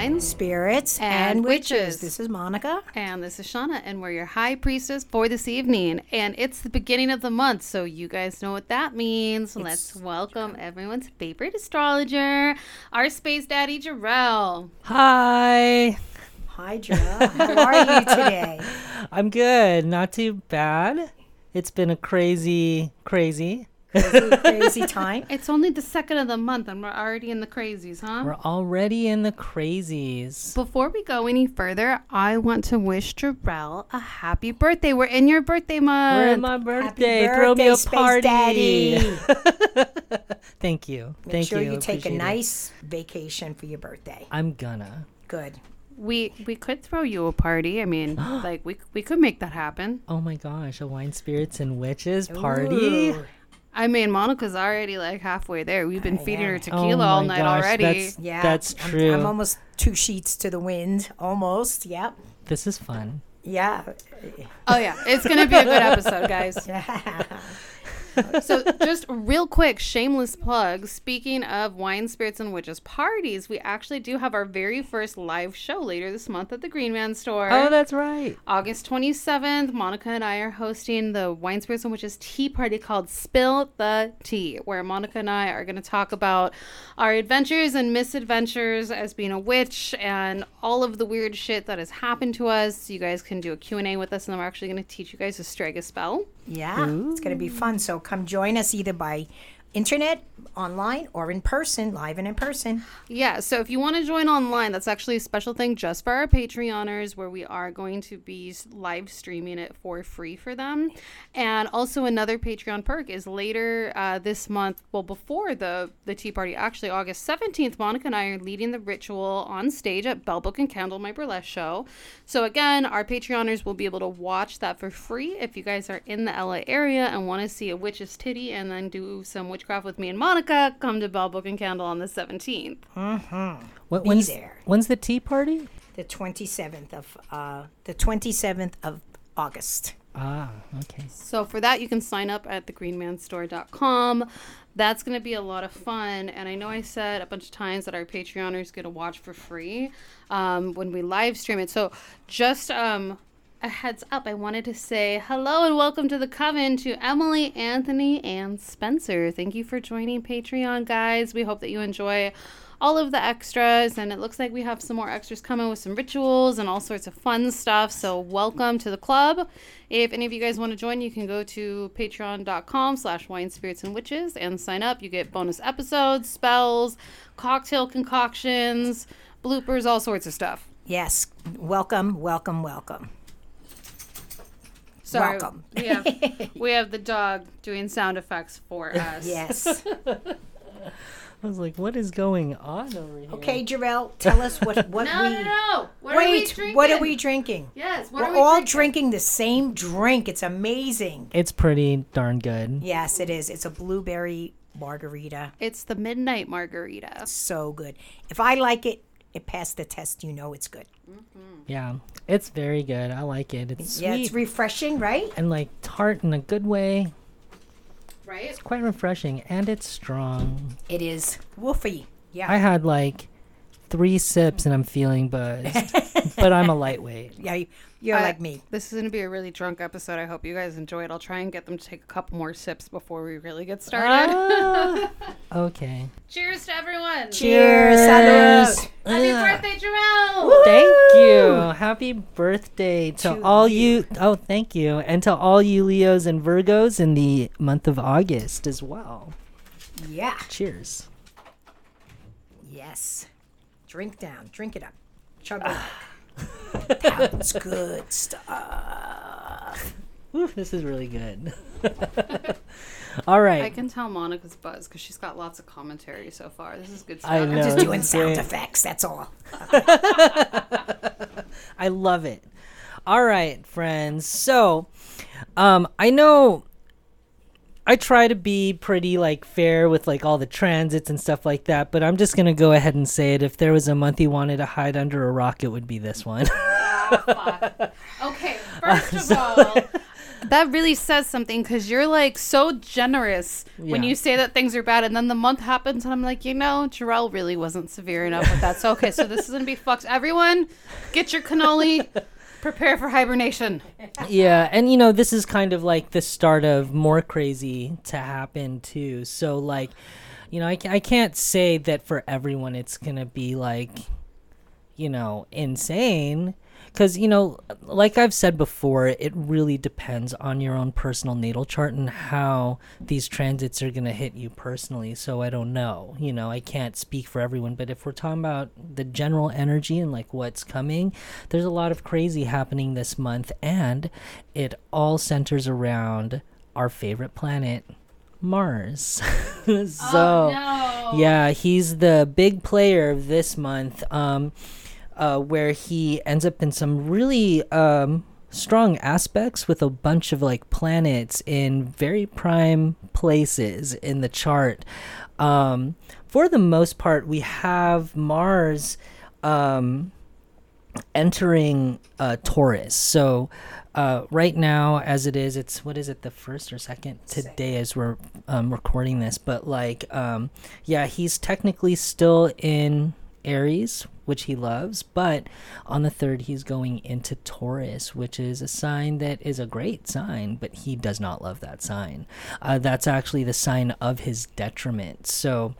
welcome Spirits And and, witches. Witches. This is Monica. And this is Shauna, and we're your high priestess for this evening. And it's the beginning of the month, so you guys know what that means. Let's welcome everyone's favorite astrologer, our space daddy, Jarrell. Hi. Hi, Joe. How are you today? I'm good. Not too bad. It's been a crazy, crazy. Crazy, crazy time. It's only the second of the month, and we're already in the crazies, huh? We're already in the crazies. Before we go any further, I want to wish Jarrell a happy birthday. We're in your birthday month. We're in my Happy birthday. Throw me birthday, a Space party. Daddy. Thank you. Make Thank sure you. you, take a Appreciate it. nice vacation for your birthday. I'm gonna. Good. we we could throw you a party. I mean, like we we could make that happen. Oh my gosh, a wine, spirits, and witches party. Ooh. I mean, Monica's already like halfway there. We've been I feeding her tequila oh all night gosh, already. That's, Yeah. that's I'm- true. I'm, almost two sheets to the wind. Almost. Yep. this is fun. Yeah. Oh yeah, it's gonna be a good episode, guys. Yeah. So just real quick shameless plug. Speaking of wine spirits and witches parties we actually do have our very first live show later this month at the green man store. Oh, that's right. august 27th monica and i are hosting the wine spirits and witches tea party called spill the tea where monica and i are going to talk about our adventures and misadventures as being a witch and all of the weird shit that has happened to us. You guys can do a q&a with us and then we're actually going to teach you guys to strike a spell Yeah, it's going to be fun. So come join us either by internet, online, or in person, live and in person. Yeah, so if you want to join online, that's actually a special thing just for our Patreoners where we are going to be live streaming it for free for them. And also another Patreon perk is later uh, this month, well before the the tea party, actually August 17th, Monica and I are leading the ritual on stage at Bell Book and Candle my burlesque show. So again, our Patreoners will be able to watch that for free if you guys are in the LA area and want to see a witch's titty and then do some witchcraft with me and Monica, come to Bell Book and Candle on the 17th. What, Be when's, there. when's the tea party? The 27th of uh, the 27th of August. Ah, okay. So for that, you can sign up at thegreenmanstore.com. That's going to be a lot of fun. And I know I said a bunch of times that our Patreoners get to watch for free um, when we live stream it. So just um, a heads up, I wanted to say hello and welcome to the coven to Emily, Anthony, and Spencer. Thank you for joining Patreon, guys. We hope that you enjoy all of the extras and it looks like we have some more extras coming with some rituals and all sorts of fun stuff so welcome to the club if any of you guys want to join you can go to patreon.com slash wine spirits and witches and sign up you get bonus episodes spells cocktail concoctions bloopers all sorts of stuff Yes, welcome, welcome, welcome. Sorry, Welcome. we have we have the dog doing sound effects for us Yes. I was like, what is going on over here? Okay, Jarrell, tell us what what no we no no what are we wait. drinking what are we drinking? yes what We're are we all drinking? drinking the same drink. It's amazing. It's pretty darn good. Yes, it is. It's a blueberry margarita. it's the midnight margarita So good. If I like it, it passed the test. You know it's good. Mm-hmm. Yeah, it's very good. I like it. It's sweet Yeah, it's refreshing, right? and like tart in a good way. right It's Quite refreshing, and it's strong. It is woofy. Yeah. I had like three sips and I'm feeling buzzed, but I'm a lightweight. yeah, you- you're I- like me. This is going to be a really drunk episode. I hope you guys enjoy it. I'll try and get them to take a couple more sips before we really get started. Ah, okay. Cheers to everyone. Cheers. Salud. Happy Ugh. birthday, Jarrell. Thank you. Happy birthday to, To all you. Oh, thank you. And to all you Leos and Virgos in the month of August as well. Yeah. Cheers. Yes. Drink down. Drink it up. Chug it up. That's good stuff. Woo, this is really good. All right. I can tell Monica's buzz because she's got lots of commentary so far. This is good stuff. I know. Just doing sound effects. That's all. I love it. All right, friends. So, um, I know I try to be pretty like fair with like all the transits and stuff like that, but I'm just gonna go ahead and say it. If there was a month you wanted to hide under a rock, it would be this one. Okay, first of all, that really says something because you're like so generous when you say that things are bad, and then the month happens, and I'm like, you know, Jarrell really wasn't severe enough with that. So okay, so this is gonna be fucked. Everyone, get your cannoli. Prepare for hibernation. yeah, and you know, this is kind of like the start of more crazy to happen too. So like, you know, I, I can't say that for everyone it's gonna be like, you know, insane. Because, you know, like I've said before, it really depends on your own personal natal chart and how these transits are going to hit you personally. So I don't know. You know, I can't speak for everyone. But if we're talking about the general energy and like what's coming, there's a lot of crazy happening this month. And it all centers around our favorite planet, Mars. so. Yeah, he's the big player this month, um, uh, where he ends up in some really um, strong aspects with a bunch of like planets in very prime places in the chart. Um, for the most part, we have Mars. Um, entering uh, Taurus. So uh, right now, as it is, it's what is it, the first or second today as we're um, recording this. But like, um, yeah, he's technically still in Aries, which he loves. But on the third, he's going into Taurus, which is a sign that is a great sign, but he does not love that sign. Uh, that's actually the sign of his detriment. So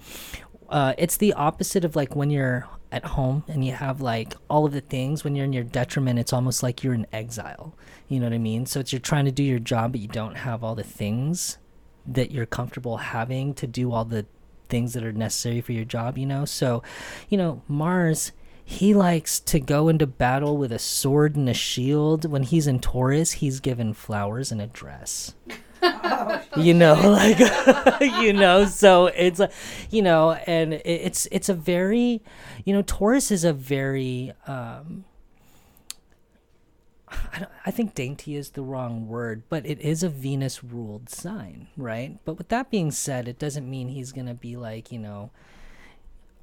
uh, it's the opposite of like when you're at home and you have like all of the things when you're in your detriment it's almost like you're in exile you know what i mean so it's you're trying to do your job but you don't have all the things that you're comfortable having to do all the things that are necessary for your job you know? So you know mars he likes to go into battle with a sword and a shield. When he's in taurus he's given flowers and a dress. You know like you know so it's like you know and it's it's a very you know taurus is a very um I, I think dainty is the wrong word but it is a venus ruled sign right but with that being said it doesn't mean he's gonna be like you know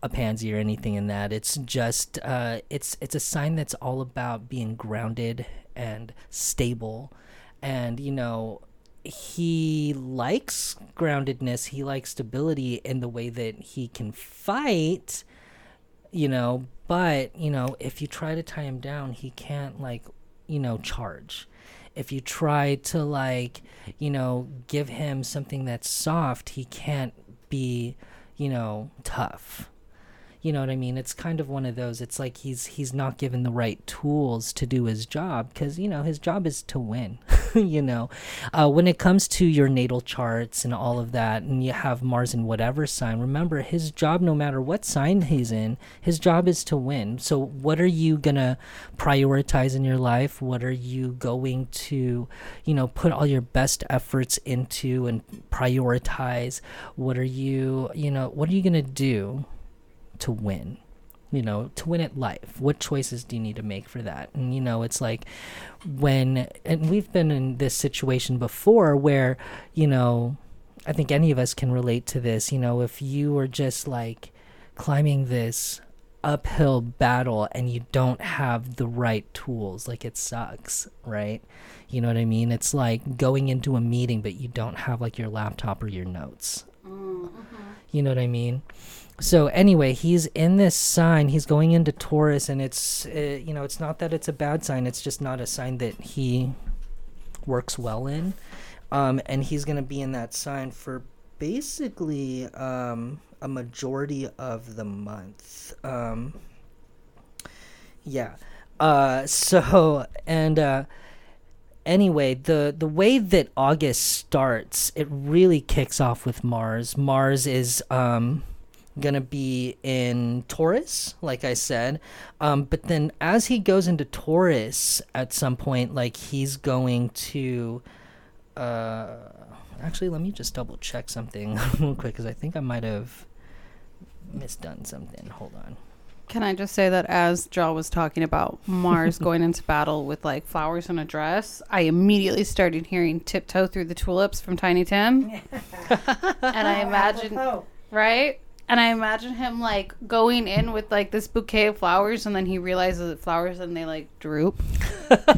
a pansy or anything in that. It's just uh, it's it's a sign that's all about being grounded and stable, and you know he likes groundedness. He likes stability in the way that he can fight. You know, but you know if you try to tie him down, he can't like you know charge. If you try to like you know give him something that's soft, he can't be you know tough you know what i mean? It's kind of one of those it's like he's he's not given the right tools to do his job because you know his job is to win you know? Uh, when it comes to your natal charts and all of that and you have mars in whatever sign remember his job no matter what sign he's in his job is to win. So what are you gonna prioritize in your life? What are you going to you know put all your best efforts into and prioritize? What are you you know what are you gonna do to win you know to win at life. What choices do you need to make for that? And you know it's like when and we've been in this situation before where you know i think any of us can relate to this you know if you are just like climbing this uphill battle and you don't have the right tools like it sucks right? You know what i mean? It's like going into a meeting but you don't have like your laptop or your notes. Mm-hmm. You know what i mean so anyway he's in this sign. He's going into taurus and it's uh, you know it's not that it's a bad sign. It's just not a sign that he works well in. Um, and he's going to be in that sign for basically um, a majority of the month. Um, yeah. Uh, so and uh, anyway the the way that august starts it really kicks off with mars. Mars is um gonna be in taurus like i said. Um but then as he goes into taurus at some point like he's going to uh actually let me just double check something real quick because i think i might have misdone something. Hold on. Can I just say that as Joel was talking about Mars going into battle with like flowers and a dress, I immediately started hearing "Tiptoe Through the Tulips" from Tiny Tim, and I imagine right. And I imagine him like going in with like this bouquet of flowers, and then he realizes it flowers, and they like droop.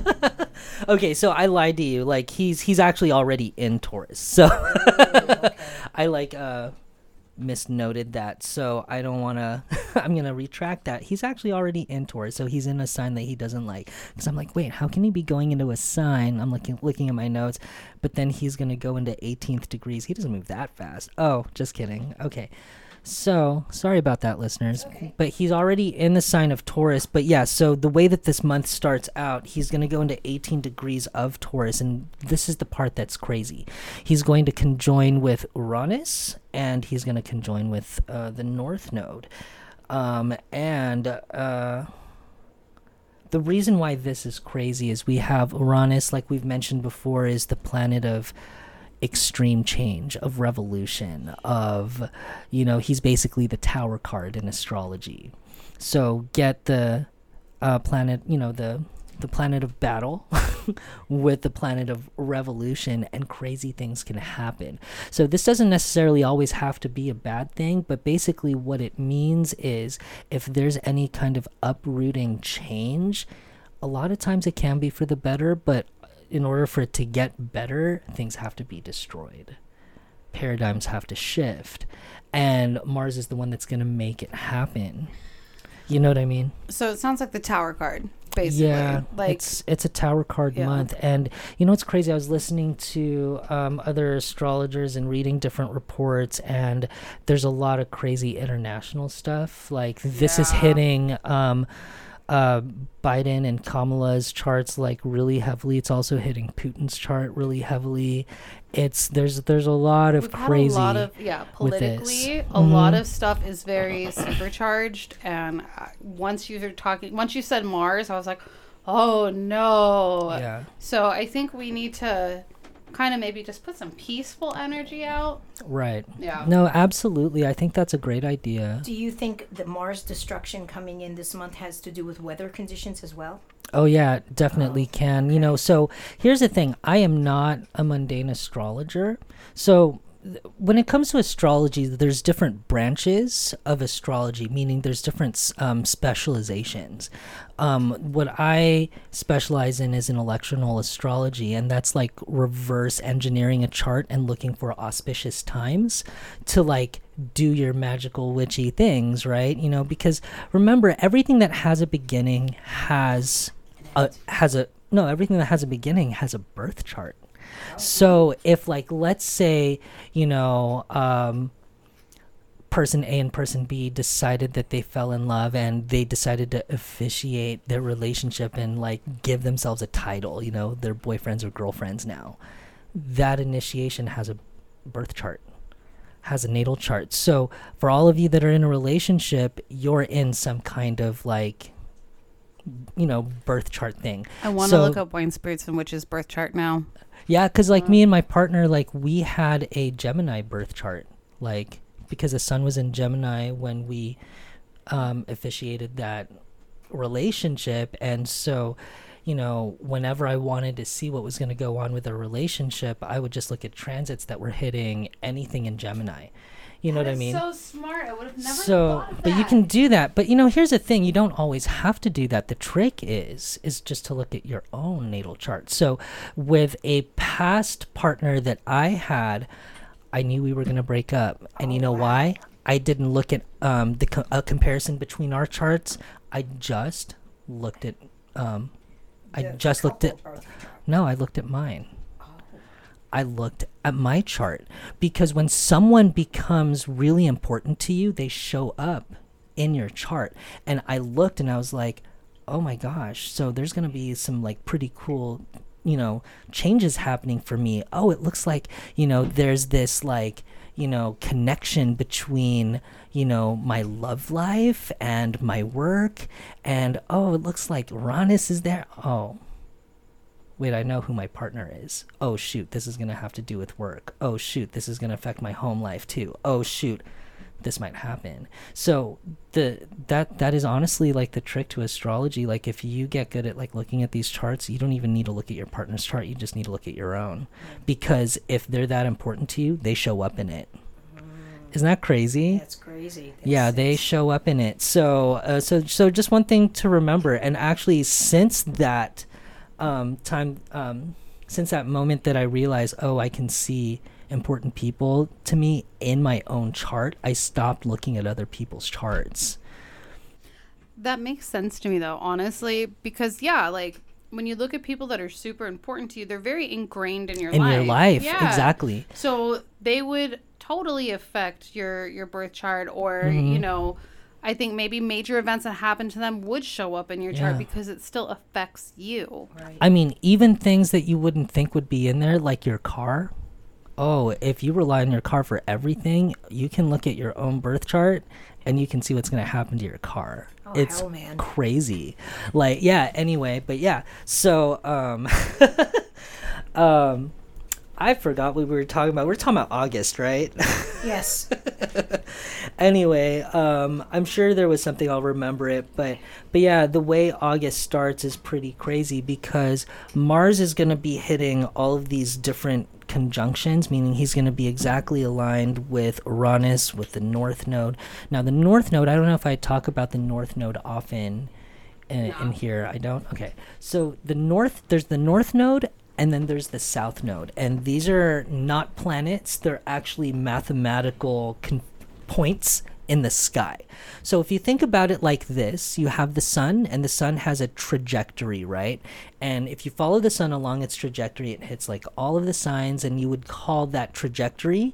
okay, so I lied to you. Like he's he's actually already in Taurus. So I like uh misnoted that. So I don't want to I'm going to retract that. He's actually already in Taurus. So he's in a sign that he doesn't like. Cuz I'm like, "Wait, how can he be going into a sign?" I'm looking looking at my notes, but then he's going to go into 18th degrees. He doesn't move that fast. Oh, just kidding. Okay. So, sorry about that, listeners. But he's already in the sign of Taurus. But yeah, so the way that this month starts out, he's going to go into 18 degrees of Taurus. And this is the part that's crazy. He's going to conjoin with Uranus and he's going to conjoin with uh, the North Node. Um, and. Uh, the reason why this is crazy is we have Uranus, like we've mentioned before, is the planet of extreme change, of revolution, of, you know, he's basically the tower card in astrology. So get the uh, planet, you know, the the planet of battle with the planet of revolution and crazy things can happen. So this doesn't necessarily always have to be a bad thing, but basically what it means is if there's any kind of uprooting change, a lot of times it can be for the better, but in order for it to get better, things have to be destroyed. Paradigms have to shift. And Mars is the one that's going to make it happen. You know what I mean? So it sounds like the tower card, basically. Yeah, like it's it's a tower card Yeah. month, and you know what's crazy? I was listening to um, other astrologers and reading different reports, and there's a lot of crazy international stuff. Like this is hitting um, uh, Biden and Kamala's charts like really heavily. It's also hitting Putin's chart really heavily. It's there's there's a lot of We've crazy. a lot of yeah politically a lot Mhm. of stuff is very supercharged and uh, once you were talking once you said mars i was like oh no yeah, so i think we need to kind of maybe just put some peaceful energy out right. yeah No, absolutely. I think that's a great idea. Do you think the Mars destruction coming in this month has to do with weather conditions as well? Oh yeah, it definitely can. You know, so here's the thing. I am not a mundane astrologer. So th- when it comes to astrology, there's different branches of astrology, meaning there's different um, specializations. Um, what I specialize in is in electional astrology, and that's like reverse engineering a chart and looking for auspicious times to like do your magical witchy things, right? You know, because remember, everything that has a beginning has a has a no everything that has a beginning has a birth chart so if like let's say you know um person a and person b decided that they fell in love and they decided to officiate their relationship and like give themselves a title you know they're boyfriends or girlfriends now. That initiation has a birth chart has a natal chart. So for all of you that are in a relationship you're in some kind of like you know birth chart thing. I want to So- look up wine spirits and witches birth chart now. Yeah because like uh. me and my partner like we had a gemini birth chart like because the sun was in gemini when we um officiated that relationship. And so you know whenever i wanted to see what was going to go on with a relationship i would just look at transits that were hitting anything in gemini. You know what i mean? so smart. I would have never so but you can do that. But you know here's the thing. You don't always have to do that. The trick is is just to look at your own natal chart. So with a past partner that i had i knew we were going to break up and you know why i didn't look at um the co- a comparison between our charts i just looked at um i The just looked at couple birth chart. no, I looked at mine. I looked at my chart because when someone becomes really important to you, they show up in your chart. And I looked and I was like, oh my gosh, so there's going to be some like pretty cool, you know, changes happening for me. Oh, it looks like, you know, there's this like, you know, connection between, you know, my love life and my work. And oh, it looks like Uranus is there. Oh, wait, I know who my partner is. Oh shoot, this is gonna have to do with work. Oh shoot, this is gonna affect my home life too. Oh shoot, this might happen. So the that that is honestly like the trick to astrology. Like if you get good at like looking at these charts, you don't even need to look at your partner's chart. You just need to look at your own. Because if they're that important to you, they show up in it. Isn't that crazy? That's crazy. yeah, they show up in it. So, uh, so, so just one thing to remember, and actually, since that um, time, um, since that moment that I realized, oh, I can see important people to me in my own chart, I stopped looking at other people's charts. That makes sense to me though, honestly, because yeah, like when you look at people that are super important to you, they're very ingrained in your In life. your life, Yeah. exactly. So they would totally affect your your birth chart or Mm-hmm. you know I think maybe major events that happen to them would show up in your chart because it still affects you. Right. I mean, even things that you wouldn't think would be in there, like your car. Oh, if you rely on your car for everything, you can look at your own birth chart and you can see what's going to happen to your car. Oh, it's hell, man. crazy. Like, yeah, anyway, but yeah. So, um um I forgot what we were talking about. We are talking about August, right? yes. anyway, um, I'm sure there was something I'll remember it, but but yeah, the way August starts is pretty crazy because Mars is going to be hitting all of these different conjunctions, meaning he's going to be exactly aligned with Uranus with the North Node. Now, the North Node, I don't know if I talk about the North Node often. In, in here, I don't. Okay, so the north, there's the North Node, and then there's the south node. And these are not planets. They're actually mathematical con- points in the sky. So if you think about it like this you have the sun and the sun has a trajectory right? And if you follow the sun along its trajectory it hits like all of the signs and you would call that trajectory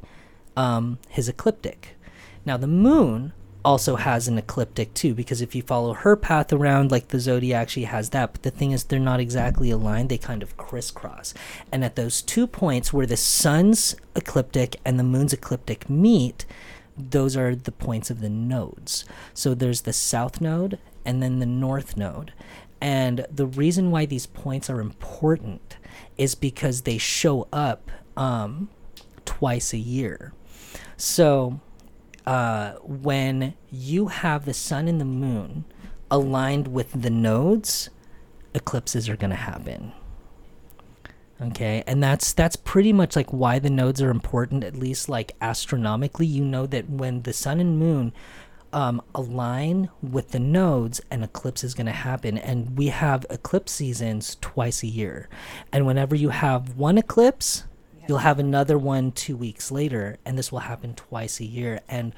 um, his ecliptic. Now the moon also has an ecliptic too because if you follow her path around like the zodiac actually has that but the thing is they're not exactly aligned they kind of crisscross. And at those two points where the sun's ecliptic and the moon's ecliptic meet those are the points of the nodes. So there's the south node and then the north node. And the reason why these points are important is because they show up um, twice a year. So uh, when you have the sun and the moon aligned with the nodes, eclipses are going to happen. Okay, and that's that's pretty much like why the nodes are important, at least like astronomically. You know that when the sun and moon um, align with the nodes, an eclipse is going to happen, and we have eclipse seasons twice a year. And whenever you have one eclipse, You'll have another one two weeks later, and this will happen twice a year. And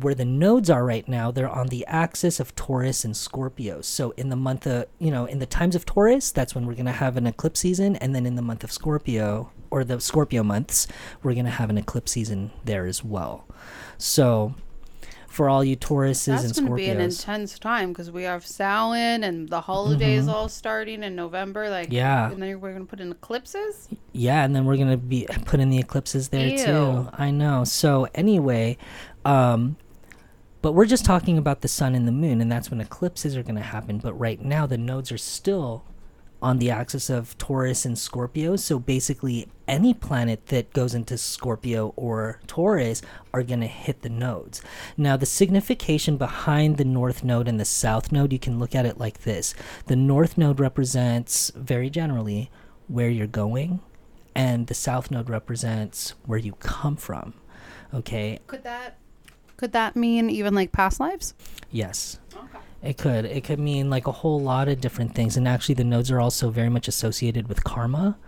where the nodes are right now, they're on the axis of Taurus and Scorpio. So in the month of, you know, in the times of Taurus, that's when we're going to have an eclipse season. And then in the month of Scorpio, or the Scorpio months, we're going to have an eclipse season there as well. So for all you Tauruses That's and going to be an intense time because we have Samhain and the holidays all starting in November. Like, Mm-hmm. Yeah. and then we're going to put in eclipses. Yeah, and then we're gonna be put in the eclipses there Ew. too. I know. So anyway, um, but we're just talking about the sun and the moon, and that's when eclipses are gonna happen. But right now, the nodes are still on the axis of Taurus and Scorpio. So basically, any planet that goes into Scorpio or Taurus are going to hit the nodes. Now, the signification behind the North Node and the South Node, you can look at it like this the North Node represents, very generally, where you're going, and the South Node represents where you come from. Okay, Could that could that mean even like past lives? yes. It could. It could mean like a whole lot of different things. And actually, the nodes are also very much associated with karma,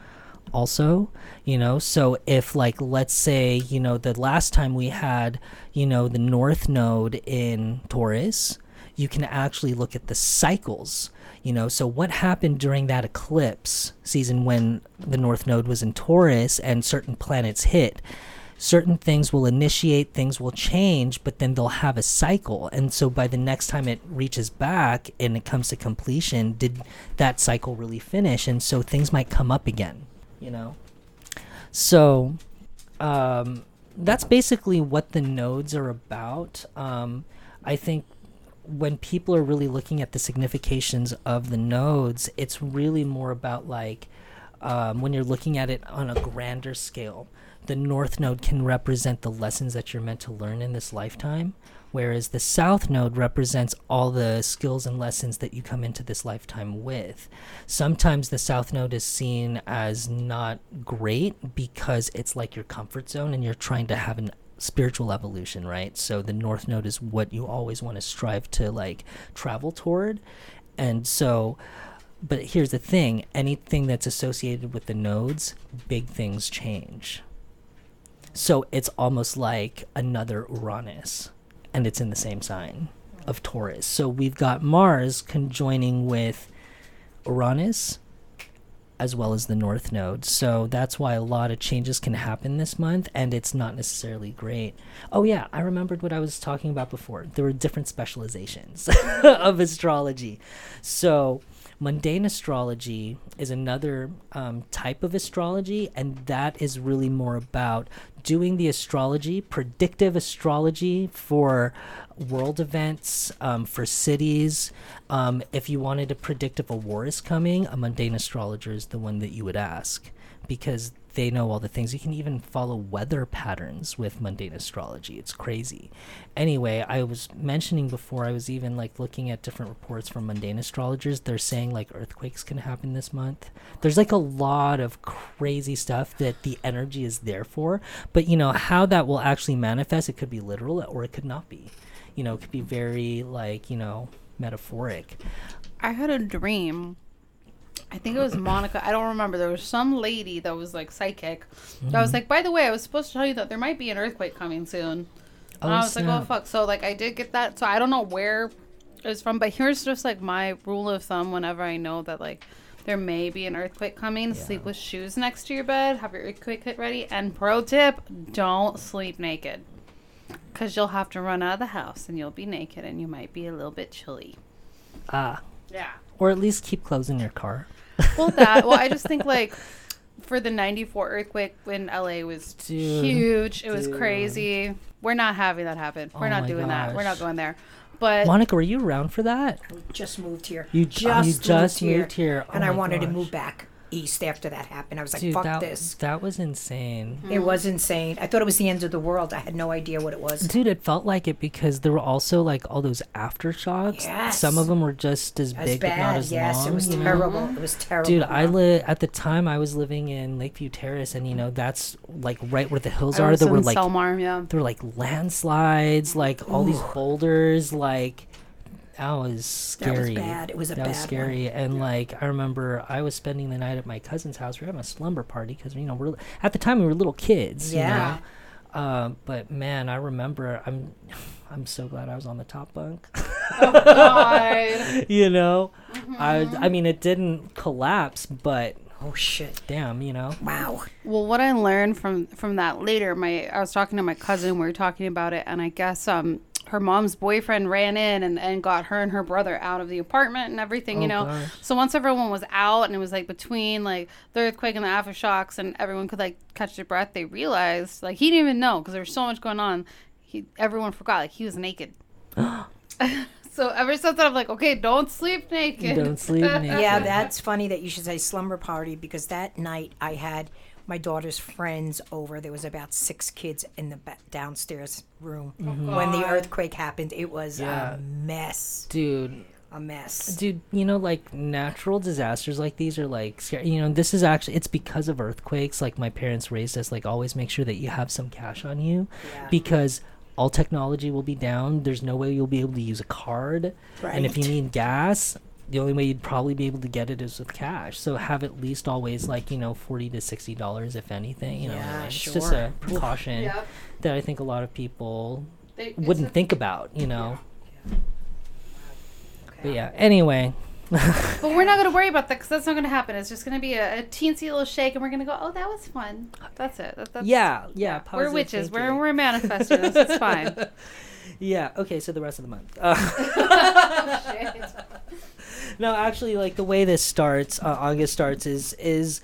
also. You know, so if, like, let's say, you know, the last time we had, you know, the North Node in Taurus, you can actually look at the cycles. You know, so what happened during that eclipse season when the North Node was in Taurus and certain planets hit? Certain things will initiate, things will change, but then they'll have a cycle. And so by the next time it reaches back and it comes to completion, did that cycle really finish? And so things might come up again, you know? So um, that's basically what the nodes are about. Um, I think when people are really looking at the significations of the nodes, it's really more about like um, when you're looking at it on a grander scale. The north node can represent the lessons that you're meant to learn in this lifetime, whereas the south node represents all the skills and lessons that you come into this lifetime with. Sometimes the south node is seen as not great because it's like your comfort zone and you're trying to have an spiritual evolution, right? So the north node is what you always want to strive to like travel toward. And so but here's the thing, anything that's associated with the nodes, big things change. So it's almost like another Uranus and it's in the same sign of Taurus. So we've got Mars conjoining with Uranus as well as the North Node. So that's why a lot of changes can happen this month, and it's not necessarily great. Oh, yeah, I remembered what I was talking about before. There were different specializations of astrology. So, mundane astrology is another um, type of astrology, and that is really more about doing the astrology, predictive astrology for world events, um, for cities. Um, if you wanted to predict if a war is coming, a mundane astrologer is the one that you would ask because they know all the things. You can even follow weather patterns with mundane astrology. It's crazy. Anyway, I was mentioning before, I was even like looking at different reports from mundane astrologers. They're saying like earthquakes can happen this month. There's like a lot of crazy stuff that the energy is there for. But you know, how that will actually manifest, it could be literal or it could not be. You know, it could be very like, you know, metaphoric. I had a dream. I think it was Monica. I don't remember. There was some lady that was like psychic. I was like, by the way, I was supposed to tell you that there might be an earthquake coming soon. Oh, and I was like, oh fuck. So like I did get that. So I don't know where it was from, but here's just like my rule of thumb. Whenever I know that like there may be an earthquake coming, sleep with shoes next to your bed. Have your earthquake kit ready. And pro tip: don't sleep naked, because you'll have to run out of the house and you'll be naked and you might be a little bit chilly. Ah, Yeah. Or at least keep clothes in your car. Well, that. Well, I just think like for the '94 earthquake when LA was Dude, huge. It was crazy. We're not having that happen. We're Oh not my doing that. We're not going there. But Monica, were you around for that? We Just moved here. You just you just moved here, moved here. Oh and I my wanted to move back east after that happened. I was like, Dude, "Fuck that, this." that was insane. It was insane. I thought it was the end of the world. I had no idea what it was. Dude, it felt like it because there were also like all those aftershocks. Yes. Some of them were just as, As big, but not bad, as yes, long. it was you know? terrible. It was terrible. Dude, I li- at the time I was living in Lakeview Terrace, and you know that's like right where the hills I are. was There were like Sylmar, yeah. there were like landslides, like all these boulders, like that was scary. That was scary. bad. It was a that was bad one. scary, and like I remember I was spending the night at my cousin's house. We are having a slumber party because you know we're at the time we were little kids. you Yeah. know? Uh, but man, I remember I'm I'm so glad I was on the top bunk. oh God. you know, Mm-hmm. I I mean it didn't collapse, but oh shit! damn, you know. Wow. Well, what I learned from from that later, my I was talking to my cousin. We were talking about it, and I guess um her mom's boyfriend ran in and, and got her and her brother out of the apartment and everything, you Oh, know. gosh. So once everyone was out and it was like between like the earthquake and the aftershocks, and everyone could like catch their breath, they realized like he didn't even know because there was so much going on. He everyone forgot like he was naked. so ever since then, I'm like, okay, don't sleep naked. Don't sleep naked. Yeah, that's funny that you should say slumber party because that night I had my daughter's friends over. There was about six kids in the ba- downstairs room oh, mm-hmm. when the earthquake happened. It was Yeah. a mess. Dude, A mess. dude you know like natural disasters like these are like scary you know this is actually it's because of earthquakes like my parents raised us like always make sure that you have some cash on you Yeah. because all technology will be down there's no way you'll be able to use a card and if you Right. need gas the only way you'd probably be able to get it is with cash so have at least always like you know 40 to 60 dollars if anything you know Yeah, it's just a precaution that i think a lot of people They- wouldn't a- think about you know Okay. but yeah anyway But we're not going to worry about that because that's not going to happen. It's just going to be a, a teensy little shake, and we're going to go, "Oh, that was fun." That's it. That, that's, yeah yeah we're witches. We're we're manifesting this. It's fine. Yeah. Okay. So the rest of the month. Uh, no, actually, like the way this starts, uh, August starts is is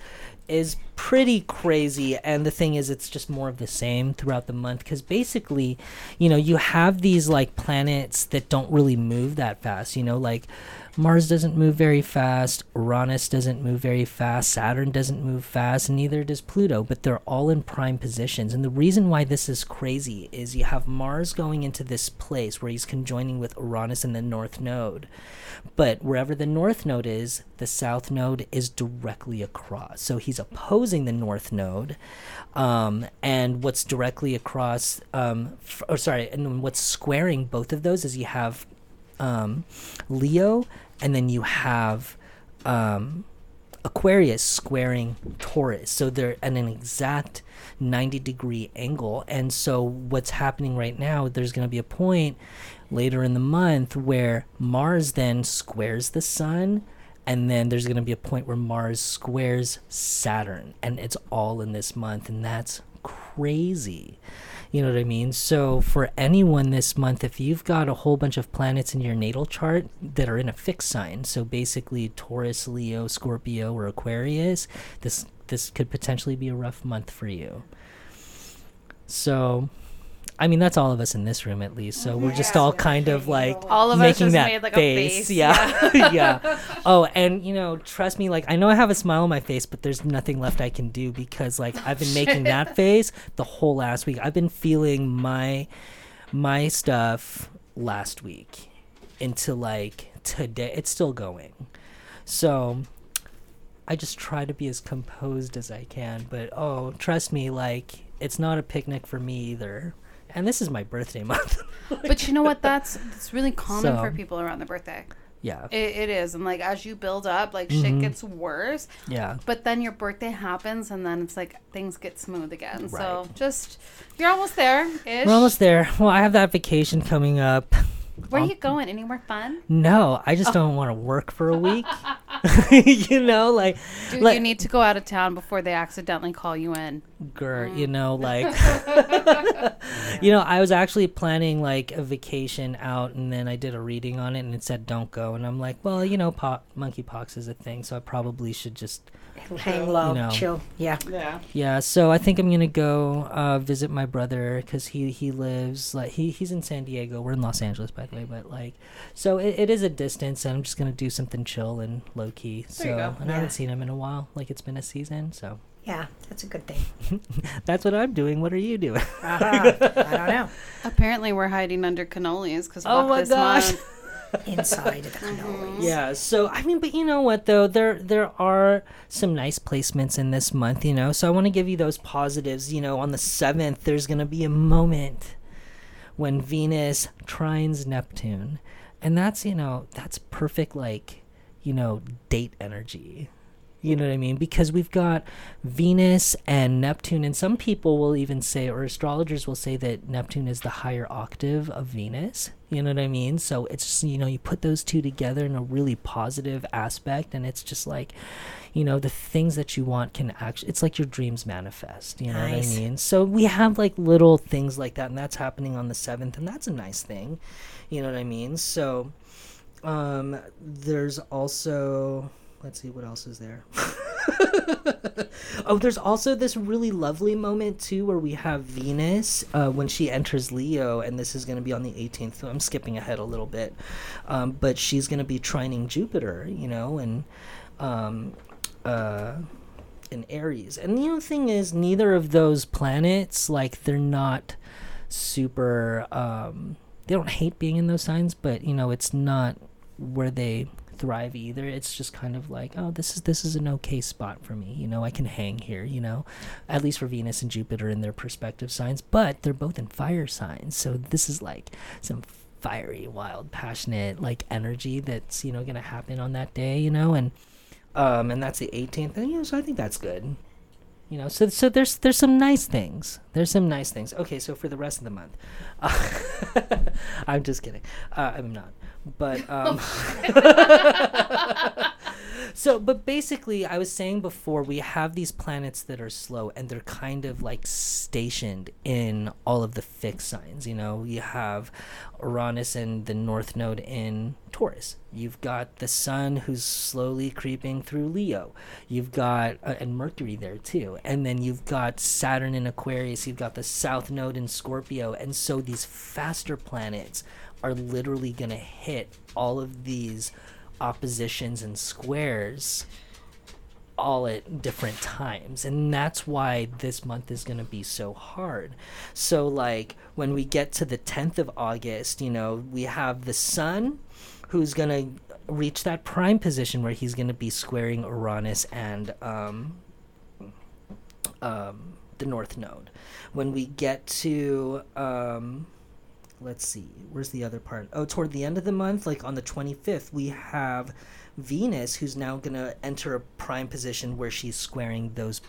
is pretty crazy. And the thing is, it's just more of the same throughout the month because basically, you know, you have these like planets that don't really move that fast. You know, like Mars doesn't move very fast, Uranus doesn't move very fast, Saturn doesn't move fast, neither does Pluto, but they're all in prime positions. And the reason why this is crazy is you have Mars going into this place where he's conjoining with Uranus in the North Node. But wherever the North Node is, the South Node is directly across. So he's opposing the North Node. Um, and what's directly across, um, f- or sorry, and what's squaring both of those is you have um, Leo, and then you have um, Aquarius squaring Taurus. So they're at an exact 90 degree angle. And so what's happening right now, there's going to be a point later in the month where Mars then squares the sun. And then there's going to be a point where Mars squares Saturn. And it's all in this month. And that's crazy. You know what I mean? So for anyone this month, if you've got a whole bunch of planets in your natal chart that are in a fixed sign, so basically Taurus, Leo, Scorpio, or Aquarius, this this could potentially be a rough month for you. So I mean, that's all of us in this room, at least. So we're just all kind of like All of us making just that made, like, a face. face, Yeah, yeah. Oh, and you know, trust me. Like, I know I have a smile on my face, but there's nothing left I can do because, like, I've been making that face the whole last week. I've been feeling my my stuff last week into like today. It's still going. So I just try to be as composed as I can. But oh, trust me, like it's not a picnic for me either. And this is my birthday month. But you know what? That's it's really common for people around the birthday. yeah, It, it is, and like as you build up, like shit mm-hmm. gets worse. yeah. But then your birthday happens, and then it's like things get smooth again. So just you're almost there. Ish. We're almost there. Well, I have that vacation coming up. Where are you going? Anywhere fun? No, I Oh. just don't want to work for a week. you know, like, Dude, like you need to go out of town before they accidentally call you in. Gert, mm. you know, like, you know, I was actually planning like a vacation out, and then I did a reading on it, and it said don't go, and I'm like, well, you know, po- monkeypox is a thing, so I probably should just, Hang low, know. chill. Yeah. Yeah. yeah. So I think I'm gonna go uh, visit my brother because he he lives like he he's in San Diego. We're in Los Angeles, by the way, but like, so it, it is a distance, and I'm just gonna do something chill and low key. So, There you go. and I haven't seen him in a while. Like it's been a season, so Yeah, that's a good thing. that's what I'm doing. What are you doing? Uh-huh. I don't know. Apparently, we're hiding under cannolis because Oh my this gosh. month. Inside of the cannolis. Mm-hmm. Yeah. So I mean, but you know what though, there there are some nice placements in this month, you know. So I want to give you those positives. You know, on the seventh, there's gonna be a moment when Venus trines Neptune, and that's you know that's perfect like you know date energy. You know what I mean? Because we've got Venus and Neptune, and some people will even say, or astrologers will say that Neptune is the higher octave of Venus. You know what I mean? So it's just, you know, you put those two together in a really positive aspect, and it's just like, you know, the things that you want can actually, it's like your dreams manifest. You know Nice. what I mean? So we have like little things like that, and that's happening on the 7th, and that's a nice thing. You know what I mean? So um, there's also, let's see, what else is there? oh, there's also this really lovely moment too where we have Venus uh, when she enters Leo, and this is going to be on the 18th. So I'm skipping ahead a little bit, um, but she's going to be trining Jupiter, you know, and um, uh, in Aries. And the other thing is, neither of those planets, like, they're not super. Um, they don't hate being in those signs, but you know, it's not where they thrive either. It's just kind of like, oh, this is this is an okay spot for me. You know, I can hang here. You know, at least for Venus and Jupiter in their perspective signs, but they're both in fire signs, so this is like some fiery, wild, passionate like energy that's you know gonna happen on that day. You know, and um, and that's the 18th, and you know, so I think that's good. You know, so so there's there's some nice things. There's some nice things. Okay, so for the rest of the month, uh, I'm just kidding. Uh, I'm not, but um, so but basically, I was saying before we have these planets that are slow, and they're kind of like stationed in all of the fixed signs. You know, you have Uranus and the North Node in Taurus. You've got the Sun who's slowly creeping through Leo. You've got uh, and Mercury there too, and then you've got Saturn in Aquarius. You've got the South Node in Scorpio, and so these faster planets are literally going to hit all of these oppositions and squares all at different times. And that's why this month is going to be so hard. So like when we get to the 10th of august you know we have the sun who's going to reach that prime position where he's going to be squaring uranus and um, um, the north node. When we get to um, let's see where's the other part? Oh toward the end of the month like on the 25th we have venus who's now going to enter a prime position where she's squaring those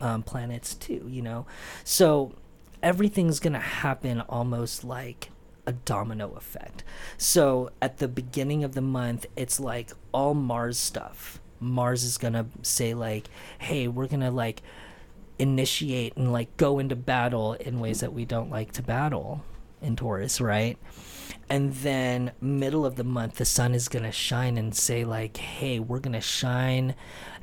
um, planets too you know? So everything's going to happen almost like a domino effect. So at the beginning of the month it's like all mars stuff. Mars is going to say like hey we're going to like initiate and like go into battle in ways that we don't like to battle in Taurus, right? And then middle of the month the sun is going to shine and say like, "Hey, we're going to shine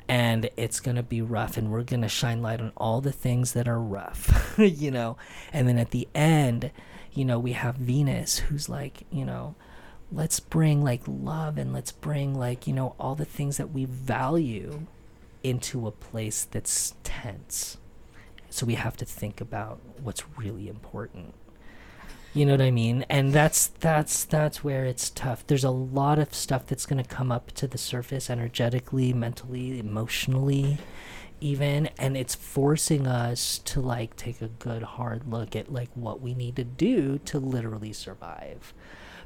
and it's going to be rough and we're going to shine light on all the things that are rough." you know? And then at the end, you know, we have Venus who's like, you know, let's bring like love and let's bring like, you know, all the things that we value into a place that's tense. So we have to think about what's really important. You know what I mean? And that's that's that's where it's tough. There's a lot of stuff that's going to come up to the surface energetically, mentally, emotionally even and it's forcing us to like take a good hard look at like what we need to do to literally survive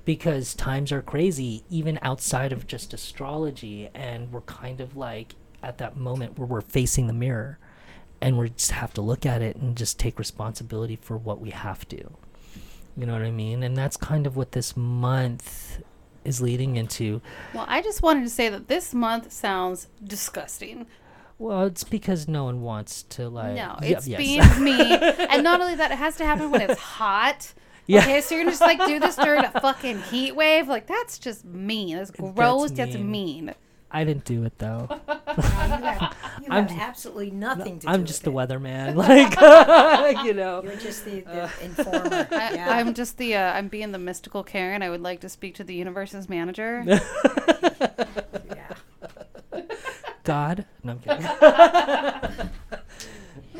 because times are crazy even outside of just astrology and we're kind of like at that moment where we're facing the mirror and we just have to look at it and just take responsibility for what we have to. You know what I mean? And that's kind of what this month is leading into. Well, I just wanted to say that this month sounds disgusting. Well, it's because no one wants to like. No, Yep, it's yes. being mean. And not only that, it has to happen when it's hot. Yeah. Okay, so you're gonna just like do this during a fucking heat wave? Like that's just mean. That's gross. That's mean. mean. I didn't do it though. You have, you I'm have absolutely nothing to do I'm with just the it. weatherman, like you know. You're just the, the informer. I, yeah. I'm just the uh, I'm being the mystical Karen. I would like to speak to the universe's manager. yeah. God. No, I'm kidding.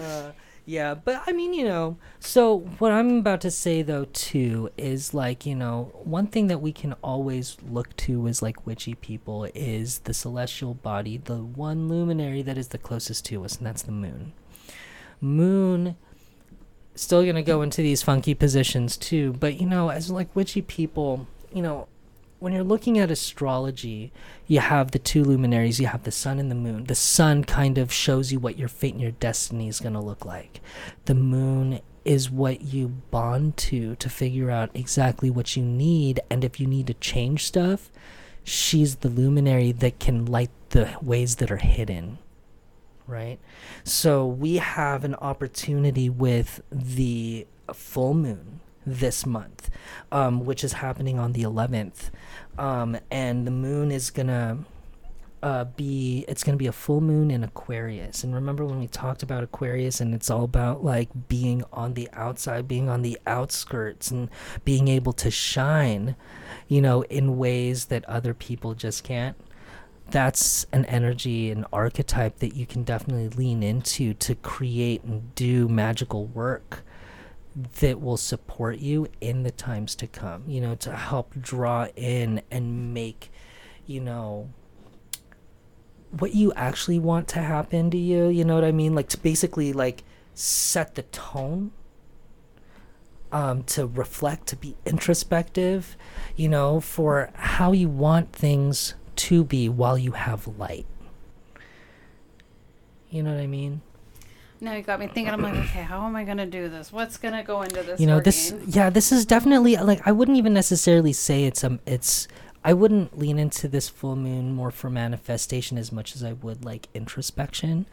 uh, yeah, but I mean, you know, so what I'm about to say though too is like, you know, one thing that we can always look to as like witchy people is the celestial body, the one luminary that is the closest to us, and that's the moon. Moon still gonna go into these funky positions too, but you know, as like witchy people, you know, when you're looking at astrology, you have the two luminaries, you have the sun and the moon. The sun kind of shows you what your fate and your destiny is going to look like. The moon is what you bond to to figure out exactly what you need. And if you need to change stuff, she's the luminary that can light the ways that are hidden. Right? So we have an opportunity with the full moon this month, um, which is happening on the 11th. Um, and the moon is gonna uh, be it's gonna be a full moon in Aquarius. And remember when we talked about Aquarius, and it's all about like being on the outside, being on the outskirts, and being able to shine, you know, in ways that other people just can't. That's an energy, an archetype that you can definitely lean into to create and do magical work that will support you in the times to come, you know, to help draw in and make, you know, what you actually want to happen to you, you know what I mean? Like to basically like set the tone um to reflect, to be introspective, you know, for how you want things to be while you have light. You know what I mean? Now you got me thinking. I'm like, okay, how am I gonna do this? What's gonna go into this? you know this hurricane? yeah this is definitely like i wouldn't even necessarily say it's um it's i wouldn't lean into this full moon more for manifestation as much as i would like introspection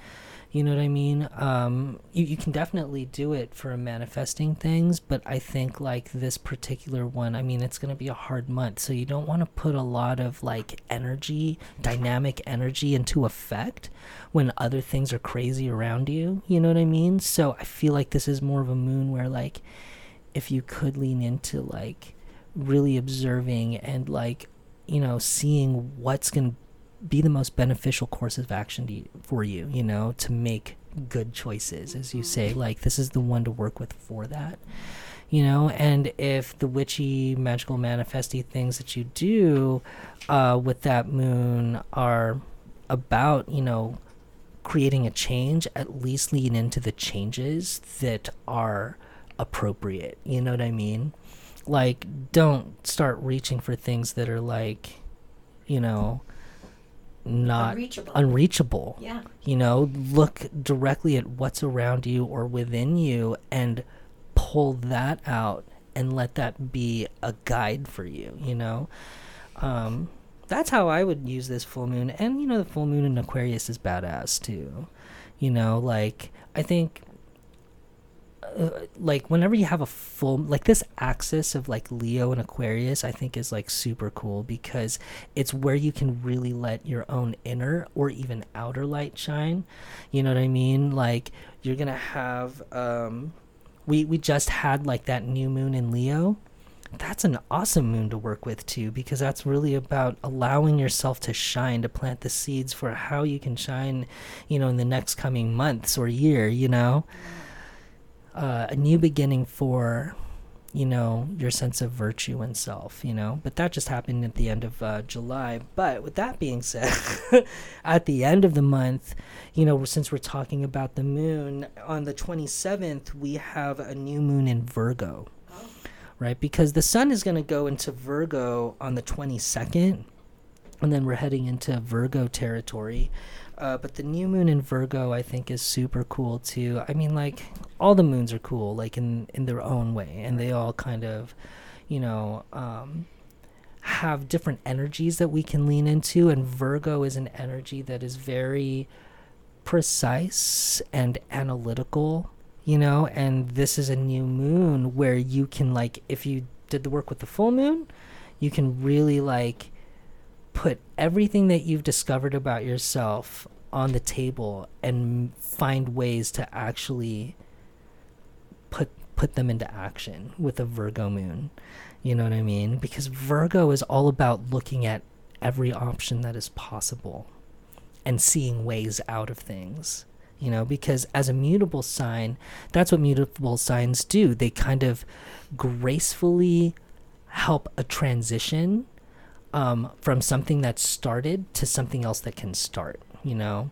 you know what i mean? Um you, you can definitely do it for manifesting things but i think like this particular one i mean it's going to be a hard month so you don't want to put a lot of like energy dynamic energy into effect when other things are crazy around you. You know what i mean? So i feel like this is more of a moon where like if you could lean into like really observing and like you know, seeing what's going to be the most beneficial course of action you, for you, you know, to make good choices, as you say. Like, this is the one to work with for that, you know. And if the witchy, magical, manifesty things that you do uh, with that moon are about, you know, creating a change, at least lean into the changes that are appropriate. You know what I mean? Like, don't start reaching for things that are like, you know, not Unreachable. unreachable. Yeah. You know, look directly at what's around you or within you and pull that out and let that be a guide for you, you know? Um, that's how I would use this full moon. And, you know, the full moon in Aquarius is badass too. You know, like, I think like whenever you have a full like this axis of like Leo and Aquarius I think is like super cool because it's where you can really let your own inner or even outer light shine. You know what I mean? Like you're to have um we we just had like that new moon in Leo. That's an awesome moon to work with too because that's really about allowing yourself to shine to plant the seeds for how you can shine you know in the next coming months or year you know uh, a new beginning for you know your sense of virtue and self you know? But that just happened at the end of uh, july. But with that being said at the end of the month you know since we're talking about the moon on the 27th we have a new moon in virgo. Right? Because the sun is going to go into virgo on the 22nd and then we're heading into virgo territory uh, but the new moon in Virgo, I think, is super cool too. I mean, like all the moons are cool, like in in their own way, and they all kind of, you know, um, have different energies that we can lean into. And Virgo is an energy that is very precise and analytical, you know. And this is a new moon where you can like, if you did the work with the full moon, you can really like put everything that you've discovered about yourself on the table and find ways to actually put put them into action with a Virgo moon. You know what I mean? Because Virgo is all about looking at every option that is possible and seeing ways out of things. You know, because as a mutable sign, that's what mutable signs do. They kind of gracefully help a transition um, from something that started to something else that can start. You know,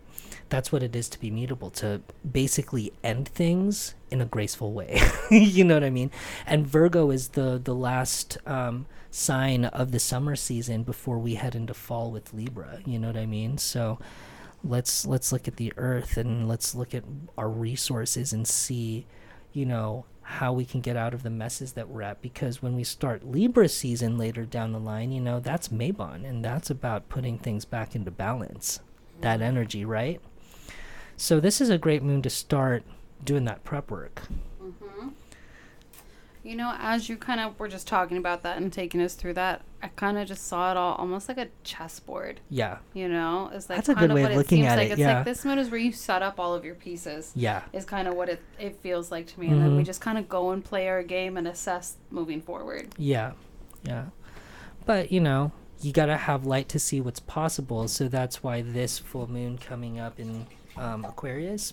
that's what it is to be mutable to basically end things in a graceful way. you know what I mean? And Virgo is the the last um, sign of the summer season before we head into fall with Libra. You know what I mean? So let's let's look at the Earth and let's look at our resources and see, you know, how we can get out of the messes that we're at because when we start Libra season later down the line, you know, that's Mabon and that's about putting things back into balance. That mm-hmm. energy, right? So this is a great moon to start doing that prep work. You know, as you kind of were just talking about that and taking us through that, I kind of just saw it all almost like a chessboard. Yeah. You know, it's like That's a kind good of way what of it looking seems at like. it, It's yeah. like this mode is where you set up all of your pieces. Yeah. Is kind of what it it feels like to me, and then we Mhm. just kind of go and play our game and assess moving forward. Yeah. Yeah. But, you know, you got to have light to see what's possible. So that's why this full moon coming up in um, Aquarius,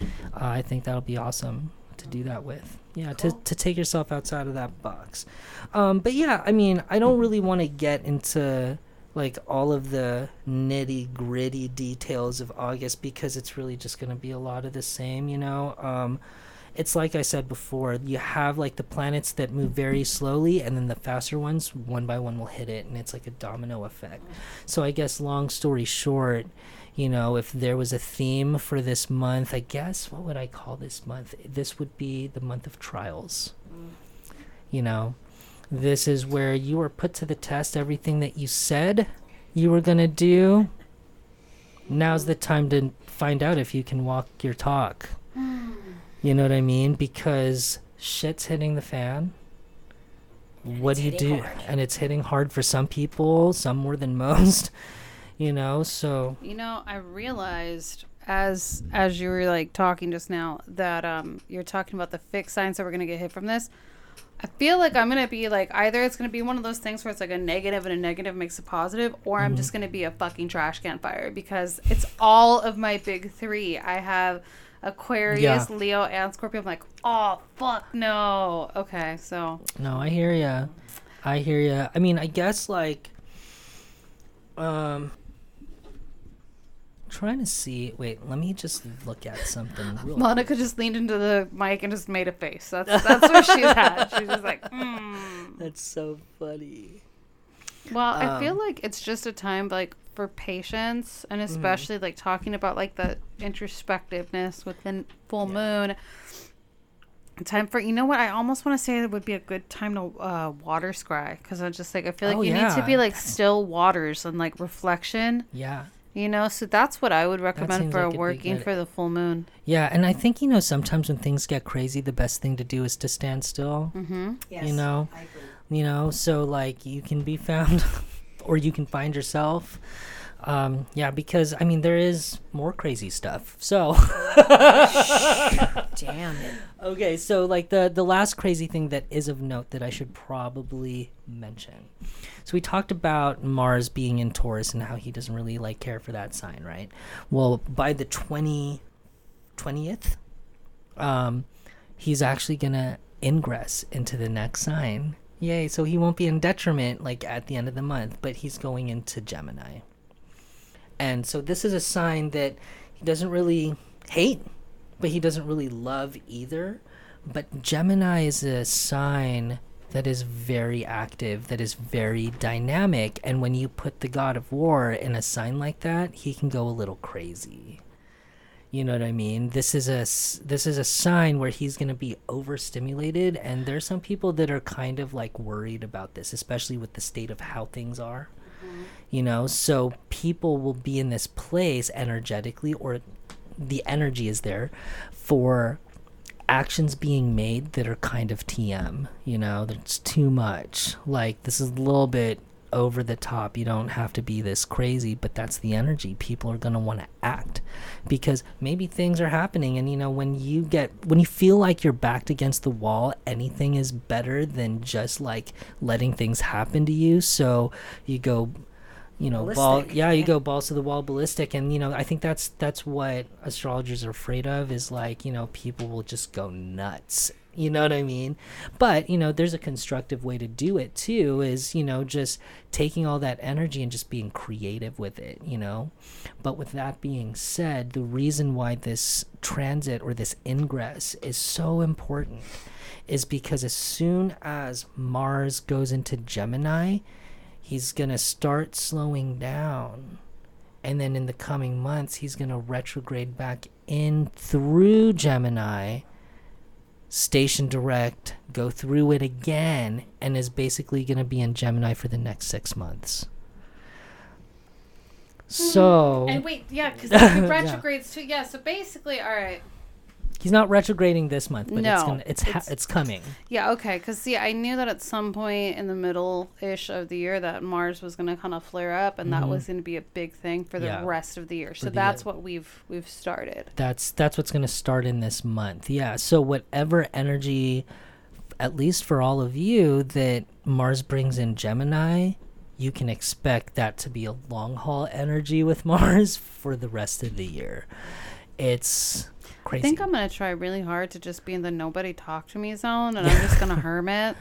uh, I think that'll be awesome to do that with. Yeah, to, to take yourself outside of that box. Um, but yeah, I mean, I don't really want to get into like all of the nitty gritty details of August because it's really just going to be a lot of the same, you know? Um, it's like I said before, you have like the planets that move very slowly, and then the faster ones, one by one, will hit it, and it's like a domino effect. So, I guess, long story short, you know, if there was a theme for this month, I guess, what would I call this month? This would be the month of trials. You know, this is where you are put to the test, everything that you said you were going to do. Now's the time to find out if you can walk your talk. You know what I mean? Because shit's hitting the fan. what do you do? hard. And it's hitting hard for some people, some more than most. You know, so You know, I realized as as you were like talking just now that um you're talking about the fixed signs that we're gonna get hit from this. I feel like I'm gonna be like either it's gonna be one of those things where it's like a negative and a negative makes a positive, or I'm Mm-hmm. just gonna be a fucking trash can fire because it's all of my big three. I have Aquarius, Yeah. Leo, and Scorpio. I'm like, oh fuck no. Okay, so No, I hear ya. I hear ya. I mean, I guess like, um, trying to see. Wait, let me just look at something. Real Monica just leaned into the mic and just made a face. That's that's what she's at. She's just like, hmm. That's so funny. Well, I feel Um, like it's just a time like for patience and Mm-hmm. especially like talking about like the introspectiveness within full moon. Time for you know what I almost want to say it would be a good time to uh, water scry because I'm just like I feel like Oh, you need to be like still waters and like reflection, Yeah. You know. So that's what I would recommend for like working for the full moon. Yeah, and I think you know sometimes when things get crazy, the best thing to do is to stand still. Mm-hmm. Yes, You know, I agree. you know, so like you can be found, or you can find yourself. Um, yeah, because I mean there is more crazy stuff. So Damn it. okay, so like the the last crazy thing that is of note that I should probably mention. So we talked about Mars being in Taurus and how he doesn't really like care for that sign, right? Well, by the 20 20th, um, he's actually gonna ingress into the next sign. Yay! So he won't be in detriment like at the end of the month, but he's going into Gemini. And so this is a sign that he doesn't really hate, but he doesn't really love either. But Gemini is a sign that is very active, that is very dynamic, and when you put the god of war in a sign like that, he can go a little crazy. You know what I mean? This is a this is a sign where he's going to be overstimulated and there's some people that are kind of like worried about this, especially with the state of how things are. You know, so people will be in this place energetically or the energy is there for actions being made that are kind of TM, you know, that's too much. Like this is a little bit over the top. You don't have to be this crazy, but that's the energy. People are going to want to act because maybe things are happening and you know when you get when you feel like you're backed against the wall, anything is better than just like letting things happen to you. So you go you know ball yeah you go balls to the wall ballistic and you know i think that's that's what astrologers are afraid of is like you know people will just go nuts you know what i mean but you know there's a constructive way to do it too is you know just taking all that energy and just being creative with it you know but with that being said the reason why this transit or this ingress is so important is because as soon as mars goes into gemini he's going to start slowing down. And then in the coming months, he's going to retrograde back in through Gemini, station direct, go through it again, and is basically going to be in Gemini for the next six months. So And wait, yeah, because Yeah. retrogrades too. Yeah, so basically, all right. He's not retrograding this month, but it's gonna, it's ha- it's- it's coming. Yeah, okay. Because, see, I knew that at some point in the middle ish of the year that Mars was going to kind of flare up and that was going to be a big thing for the Mm-hmm. Yeah. rest of the year. So the, that's what we've we've started. that's that's what's going to start in this month yeah so whatever energy at least for all of you that mars brings in gemini you can expect that to be a long haul energy with mars for the rest of the year it's I think I'm going to try really hard to just be in the nobody talk to me zone and I'm just going to hermit.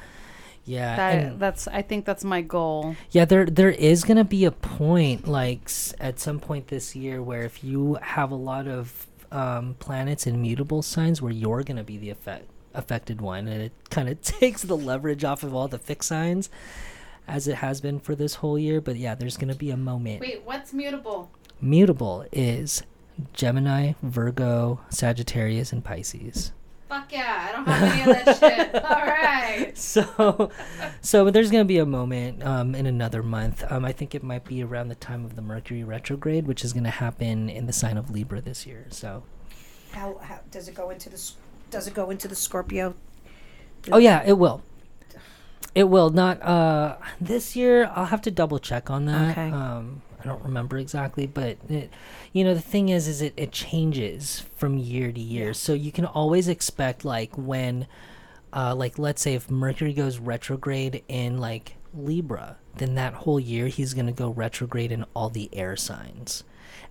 yeah That that's I think that's my goal. Yeah, there there is gonna be a point, like at some point this year, where if you have a lot of um, planets in mutable signs, where you're gonna be the effect affected one, and it kind of takes the leverage off of all the fixed signs, as it has been for this whole year. But yeah, there's gonna be a moment. Wait, what's mutable? Mutable is Gemini, Virgo, Sagittarius, and Pisces. Fuck yeah, I don't have any of that shit. All right. so so there's gonna be a moment um, in another month um, i think it might be around the time of the mercury retrograde which is gonna happen in the sign of libra this year so How, how does it go into the does it go into the Scorpio? oh yeah it will it will not uh this year i'll have to double check on that Okay. um i don't remember exactly but it, you know the thing is is it, it changes from year to year. So you can always expect like when uh, like let's say if Mercury goes retrograde in like Libra, then that whole year he's gonna go retrograde in all the air signs,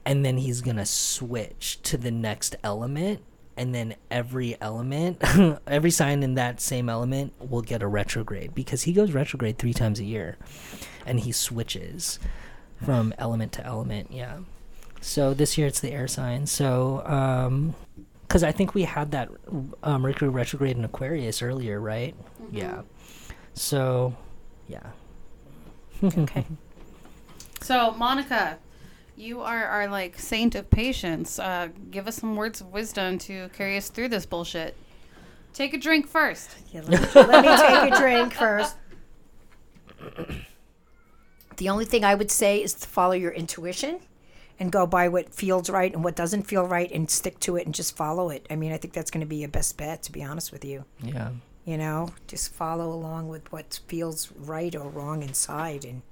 and then he's gonna switch to the next element, and then every element, every sign in that same element will get a retrograde because he goes retrograde three times a year, and he switches from element to element. Yeah. So this year it's the air sign. So um, because I think we had that uh, Mercury retrograde in Aquarius earlier, right? Yeah. So, yeah. Okay. So, Monica, you are our like saint of patience. Uh, give us some words of wisdom to carry us through this bullshit. Take a drink first. Yeah, let, me, let me take a drink first. The only thing I would say is to follow your intuition and go by what feels right and what doesn't feel right and stick to it and just follow it. I mean, I think that's going to be your best bet, to be honest with you. Yeah. You know, just follow along with what feels right or wrong inside and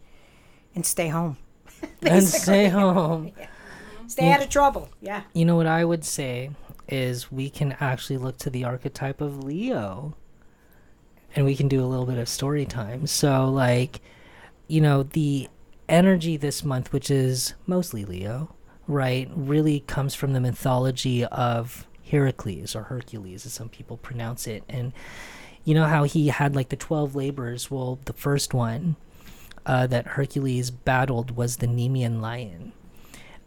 and stay home. And stay home. Stay out of trouble. Yeah. You know what I would say is we can actually look to the archetype of Leo and we can do a little bit of story time. So, like, you know, the energy this month, which is mostly Leo, right, really comes from the mythology of Heracles or Hercules, as some people pronounce it. And you know how he had like the 12 labors? Well, the first one uh, that Hercules battled was the Nemean lion.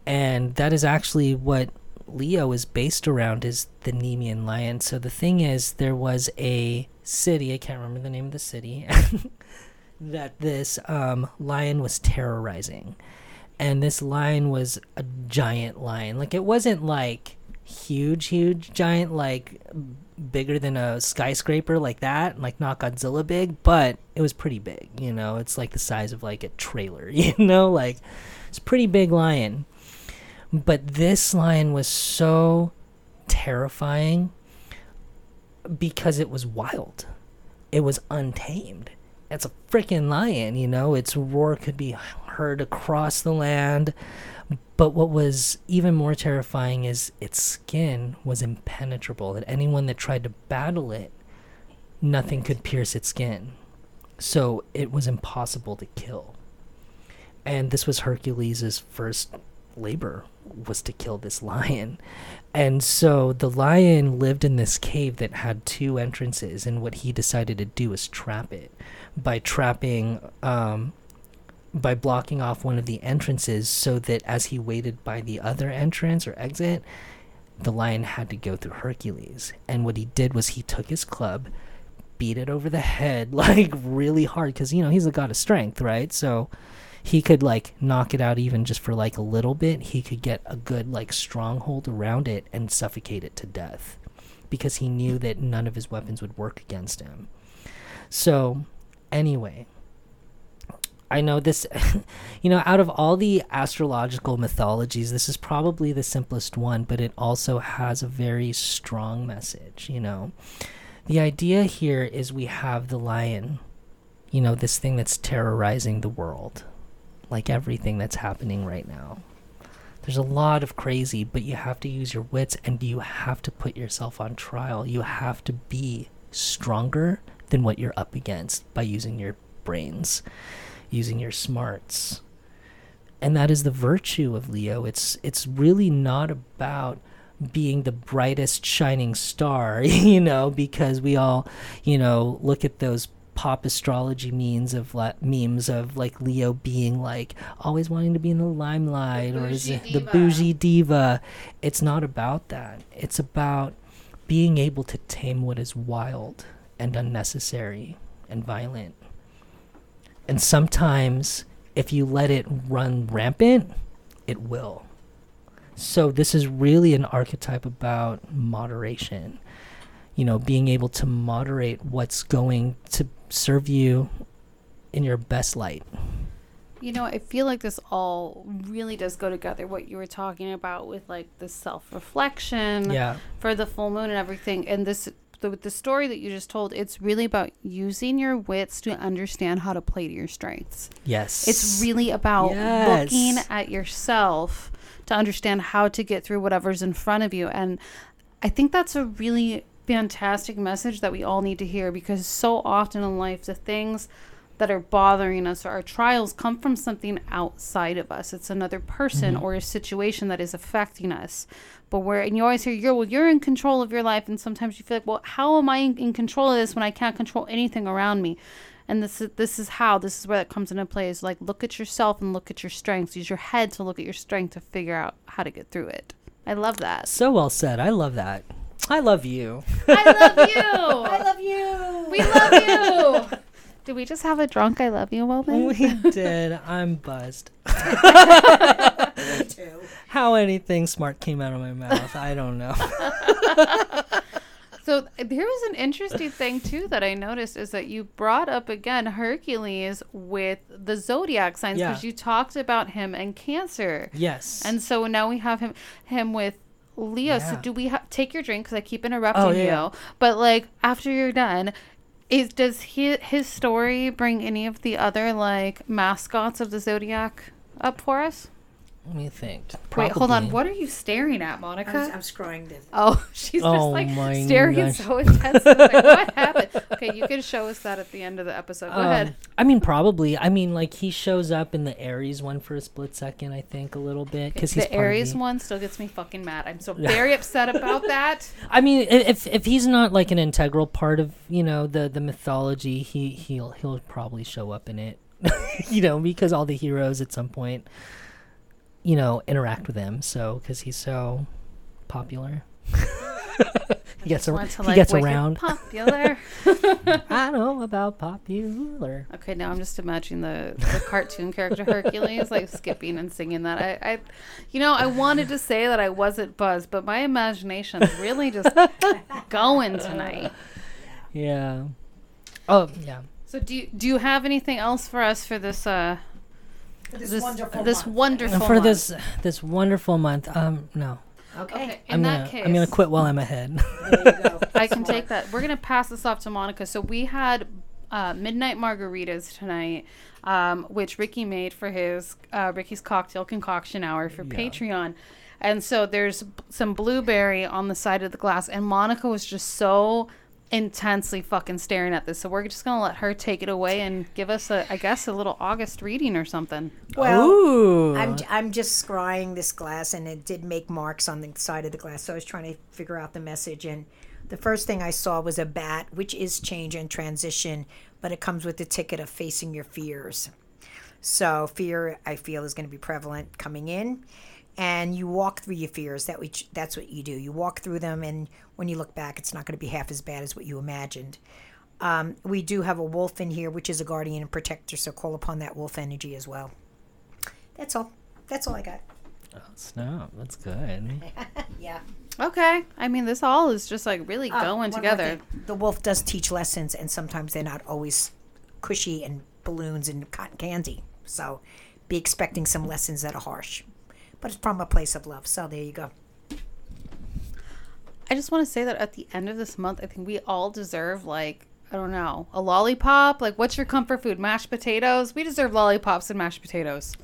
And that is actually what Leo is based around is the Nemean lion. So the thing is, there was a city, I can't remember the name of the city, that this um, lion was terrorizing. And this lion was a giant lion. Like, it wasn't like huge, huge, giant, like bigger than a skyscraper, like that, like not Godzilla big, but it was pretty big, you know? It's like the size of like a trailer, you know? Like, it's pretty big lion. But this lion was so terrifying because it was wild. It was untamed. It's a freaking lion, you know? Its roar could be heard across the land. But what was even more terrifying is its skin was impenetrable, and anyone that tried to battle it, nothing could pierce its skin. So it was impossible to kill. And this was Hercules' first labor was to kill this lion. And so the lion lived in this cave that had two entrances, and what he decided to do was trap it by trapping, um, by blocking off one of the entrances so that as he waited by the other entrance or exit, the lion had to go through Hercules. And what he did was he took his club, beat it over the head like really hard because, you know, he's a god of strength, right? So he could like knock it out even just for like a little bit he could get a good like stronghold around it and suffocate it to death because he knew that none of his weapons would work against him so anyway i know this you know out of all the astrological mythologies this is probably the simplest one but it also has a very strong message you know the idea here is we have the lion you know this thing that's terrorizing the world like everything that's happening right now. There's a lot of crazy, but you have to use your wits and you have to put yourself on trial. You have to be stronger than what you're up against by using your brains, using your smarts. And that is the virtue of Leo. It's it's really not about being the brightest shining star, you know, because we all, you know, look at those pop astrology memes of la- memes of like Leo being like always wanting to be in the limelight or is it the bougie diva. It's not about that. It's about being able to tame what is wild and unnecessary and violent. And sometimes if you let it run rampant, it will. So this is really an archetype about moderation you know, being able to moderate what's going to serve you in your best light. You know, I feel like this all really does go together. What you were talking about with like the self reflection Yeah. for the full moon and everything, and this the, the story that you just told. It's really about using your wits to understand how to play to your strengths. Yes. It's really about Yes. looking at yourself to understand how to get through whatever's in front of you. And I think that's a really fantastic message that we all need to hear because so often in life, the things that are bothering us or our trials come from something outside of us. It's another person mm-hmm. or a situation that is affecting us. But where and you always hear you're well, you're in control of your life, and sometimes you feel like, well, how am I in, in control of this when I can't control anything around me? And this is this is how this is where that comes into play. Is like look at yourself and look at your strengths. Use your head to look at your strength to figure out how to get through it. I love that. So well said. I love that. I love you. I love you. I love you. we love you. Did we just have a drunk I love you moment? We did. I'm buzzed. too. How anything smart came out of my mouth, I don't know. So there was an interesting thing too that I noticed is that you brought up again Hercules with the zodiac signs Yeah. because you talked about him and Cancer, Yes. and so now we have him him with Leo. So do we have take your drink because I keep interrupting Oh, yeah, you? But like after you're done. Is does he, his story bring any of the other like mascots of the zodiac up for us? Let me think. Wait, hold on. What are you staring at, Monica? I'm, I'm scrolling this. Oh, she's just Oh like staring gosh. so intense. Like, what happened? Okay, you can show us that at the end of the episode. Go Um, ahead. I mean, probably. I mean, like he shows up in the Aries one for a split second. I think a little bit because he's The Aries one still gets me fucking mad. I'm so very upset about that. I mean, if if he's not like an integral part of you know the the mythology, he he'll he'll probably show up in it. you know, because all the heroes at some point, you know, interact with him. So because he's so popular, he gets ar- to, he like, gets around. Popular. I know about popular. okay, now I'm just imagining the, the cartoon character Hercules like skipping and singing that. I, I, you know, I wanted to say that I wasn't buzzed, but my imagination's really just going tonight. Yeah. Oh yeah. So do you, do you have anything else for us for this uh This, this wonderful this month. wonderful for month? this this wonderful month, um, no, Okay. Okay, in I'm that gonna case, I'm gonna quit while I'm ahead. There you go. I can take that. We're gonna pass this off to Monica. So we had uh, midnight margaritas tonight, um, which Ricky made for his uh, Ricky's cocktail concoction hour for Yeah. Patreon. And so there's b- some blueberry on the side of the glass, and Monica was just so intensely fucking staring at this. So we're just gonna let her take it away and give us a, I guess, a little August reading or something. Well, Ooh. I'm, I'm just scrying this glass, and it did make marks on the side of the glass. So I was trying to figure out the message. And the first thing I saw was a bat, which is change and transition, but it comes with the ticket of facing your fears. So fear, I feel, is going to be prevalent coming in, and you walk through your fears. That which that's what you do. You walk through them, and when you look back, it's not going to be half as bad as what you imagined. Um, we do have a wolf in here, which is a guardian and protector. So call upon that wolf energy as well. That's all. That's all I got. Oh, snap. That's good. Yeah. Okay. I mean, this all is just like really Oh, going together. The wolf does teach lessons, and sometimes they're not always cushy and balloons and cotton candy. So be expecting some lessons that are harsh. But it's from a place of love. So there you go. I just want to say that at the end of this month, I think we all deserve like I don't know a lollipop. Like, what's your comfort food? Mashed potatoes. We deserve lollipops and mashed potatoes.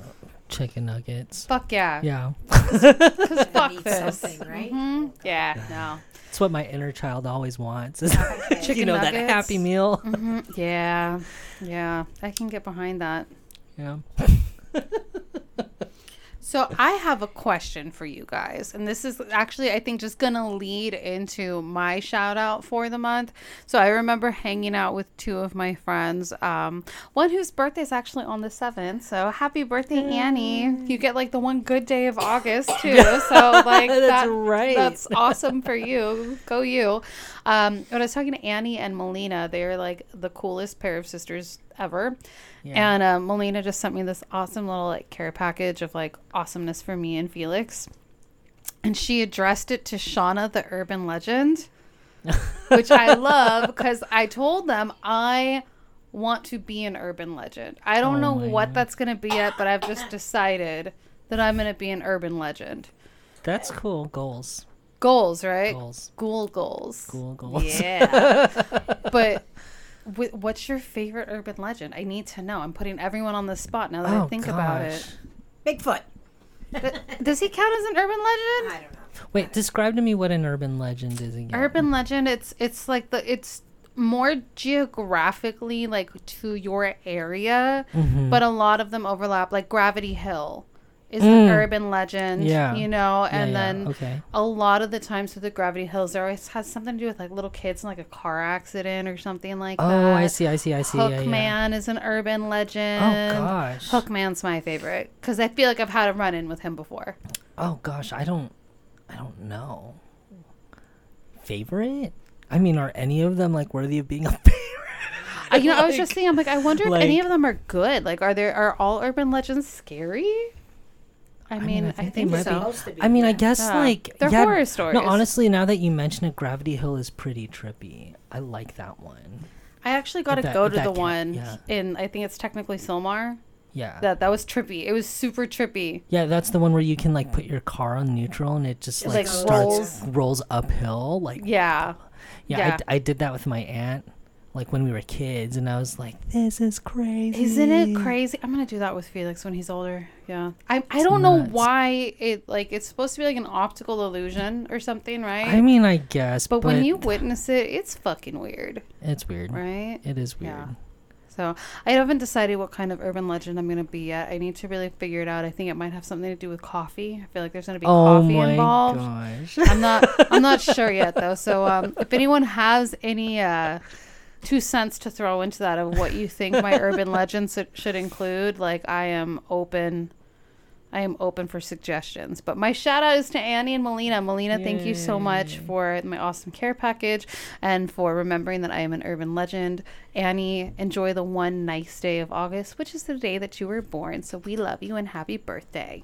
Chicken nuggets. Fuck yeah. Yeah. Because fuck this. something, right? Mhm. Yeah. No. It's what my inner child always wants. Is Chicken you know that nuggets. happy meal. Mhm. Yeah. Yeah. I can get behind that. Yeah. So I have a question for you guys, and this is actually I think just gonna lead into my shout out for the month. So I remember hanging out with two of my friends, um, one whose birthday is actually on the seventh. So happy birthday, Annie! You get like the one good day of August too. So like That's that- right. That's awesome for you. Go you. Um, when I was talking to Annie and Melina, they're like the coolest pair of sisters ever. Yeah. And um, Melina just sent me this awesome little like care package of like awesomeness for me and Felix. And she addressed it to Shauna the urban legend, which I love because I told them I want to be an urban legend. I don't Oh know what God. that's going to be yet, but I've just decided that I'm going to be an urban legend. That's cool. Goals. Goals, right? Goals. Ghoul goals. Cool goals. Yeah. but wh- what's your favorite urban legend? I need to know. I'm putting everyone on the spot now that I Oh, think about gosh. it. Bigfoot. But does he count as an urban legend? I don't know. Wait, describe to me what an urban legend is again. Urban legend. It's it's like the it's more geographically like to your area, Mm-hmm. but a lot of them overlap. Like Gravity Hill is an urban legend. Mm. Yeah. you know, and yeah, then okay. a lot of the times with the Gravity Hills, there always has something to do with like little kids in like a car accident or something like Oh, that. Oh, I see, I see, I see. yeah, yeah. Hookman is an urban legend. Oh gosh. Hookman's my favorite because I feel like I've had a run in with him before. Oh gosh, I don't, I don't know. Favorite? I mean, are any of them like worthy of being a favorite? You know, I was just thinking, I'm like, I wonder if any of them are good. Like, are there are all urban legends scary? I mean, mean, I I think think, they might be. so. Supposed be, I mean, I guess Yeah. like They're yeah, horror stories. No, honestly, now that you mention it, Gravity Hill is pretty trippy. I like that one. I actually got to go to the count- one yeah. in. I think it's technically Sylmar. Yeah. That that was trippy. It was super trippy. yeah, that's the one where you can like put your car on neutral and it just like, like, starts rolls uphill. Like Yeah. yeah, yeah. I d- I, did that with my aunt, like when we were kids, and I was like, "This is crazy." Isn't it crazy? I'm gonna do that with Felix when he's older. Yeah. I I don't know why it like it's supposed to be like an optical illusion or something, right? I mean, I guess, but, when you witness it, it's fucking weird, it's weird. right? It is weird. Yeah. So I haven't decided what kind of urban legend I'm gonna be yet. I need to really figure it out. I think it might have something to do with coffee. I feel like there's gonna be coffee involved. Oh coffee my involved. gosh. I'm not I'm not sure yet though. So um, if anyone has any uh, two cents to throw into that of what you think my urban legends should, include, like I am open. I am open for suggestions. But my shout out is to Annie and Melina. Melina, thank you so much for my awesome care package and for remembering that I am an urban legend. Annie, enjoy the one nice day of August, which is the day that you were born. So we love you and happy birthday.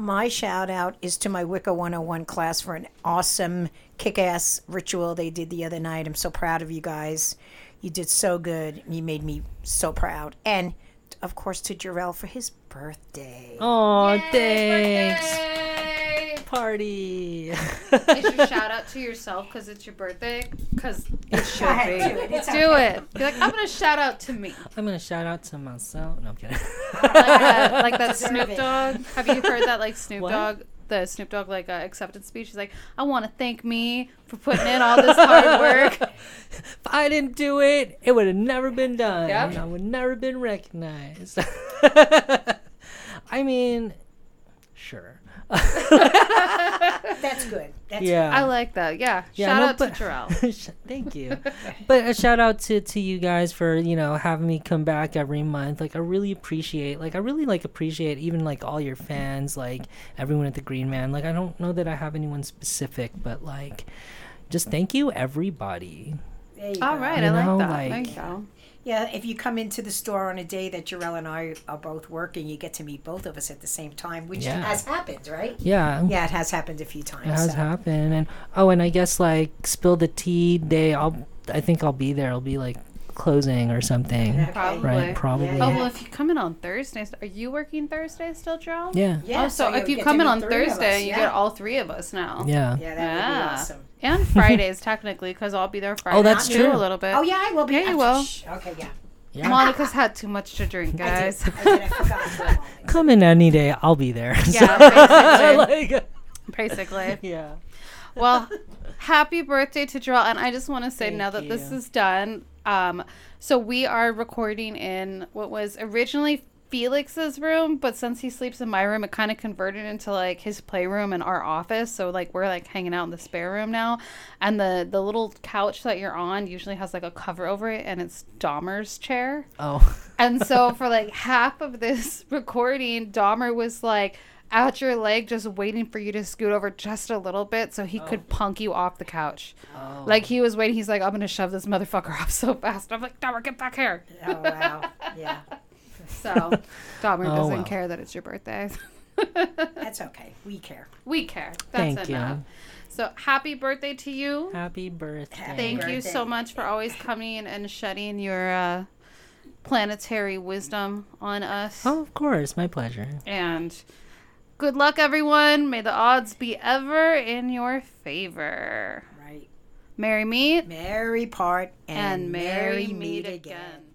My shout out is to my Wicca 101 class for an awesome kick ass ritual they did the other night. I'm so proud of you guys. You did so good. You made me so proud. And of course to Jarrell for his birthday. Oh, thanks. Party. Is your shout out to yourself because it's your birthday? Because it should ahead, be. do it. It's Do it. Be like, I'm gonna shout out to me, I'm gonna shout out to myself. No, I'm kidding. like that, like that Snoop it. Dogg. Have you heard that like Snoop What? Dogg? The Snoop Dogg like uh, acceptance speech. He's like, I want to thank me for putting in all this hard work. if I didn't do it, it would have never been done. Yep. I would never been recognized. I mean, sure. That's good. That's Yeah. I like that. Yeah. Yeah, shout no, out but- to Jarrell. Thank you. but a shout out to to you guys for you know having me come back every month. Like I really appreciate. Like I really like appreciate even like all your fans. Like everyone at the Green Man. Like I don't know that I have anyone specific, but like just thank you everybody. There you All go. right, You I like that. like- there you go. Yeah, if you come into the store on a day that Jarrell and I are both working, you get to meet both of us at the same time, which Yeah. has happened, right? Yeah. Yeah, it has happened a few times. It has so. happened, and oh, and I guess like spill the tea day. I'll, I think I'll be there. I'll be like closing or something, Okay. Probably. right? Probably. Yeah, Oh well, if you come in on Thursdays, are you working Thursday still, Jarrell? Yeah. Yeah, oh, so, you'll if you come in on three us, Thursday, you get all three of us now. Yeah. Yeah, that would Yeah. be awesome. And Fridays technically, because I'll be there oh, Friday. Oh, that's too, true. A little bit. Oh yeah, I will be. Yeah, you will. shh, Okay, yeah. Yeah. Monica's had too much to drink, I did. guys. I did. I forgot for a moment. Come in any day. I'll be there. Yeah, basically. like, Basically. yeah. Well, happy birthday to Jarrell. And I just want to say Thank now that this is done, um, so we are recording in what was originally Felix's room, but since he sleeps in my room, it kind of converted into like his playroom and our office. So like we're like hanging out in the spare room now, and the the little couch that you're on usually has like a cover over it, and it's Dahmer's chair. Oh. And so for like half of this recording, Dahmer was like out your leg, just waiting for you to scoot over just a little bit so he could punk you off the couch. oh. Like he was waiting. He's like, I'm gonna shove this motherfucker off so fast. I'm like, Dahmer, get back here. Oh wow. Yeah, So Dahmer Oh, doesn't well. care that it's your birthday. that's okay. We care. we care. That's Thank enough. you. So happy birthday to you. Happy birthday. Thank you so much for always coming and shedding your uh, planetary wisdom on us. Oh, of course. My pleasure. And good luck, everyone. May the odds be ever in your favor. Right. Merry meet Merry part and, and merry meet again.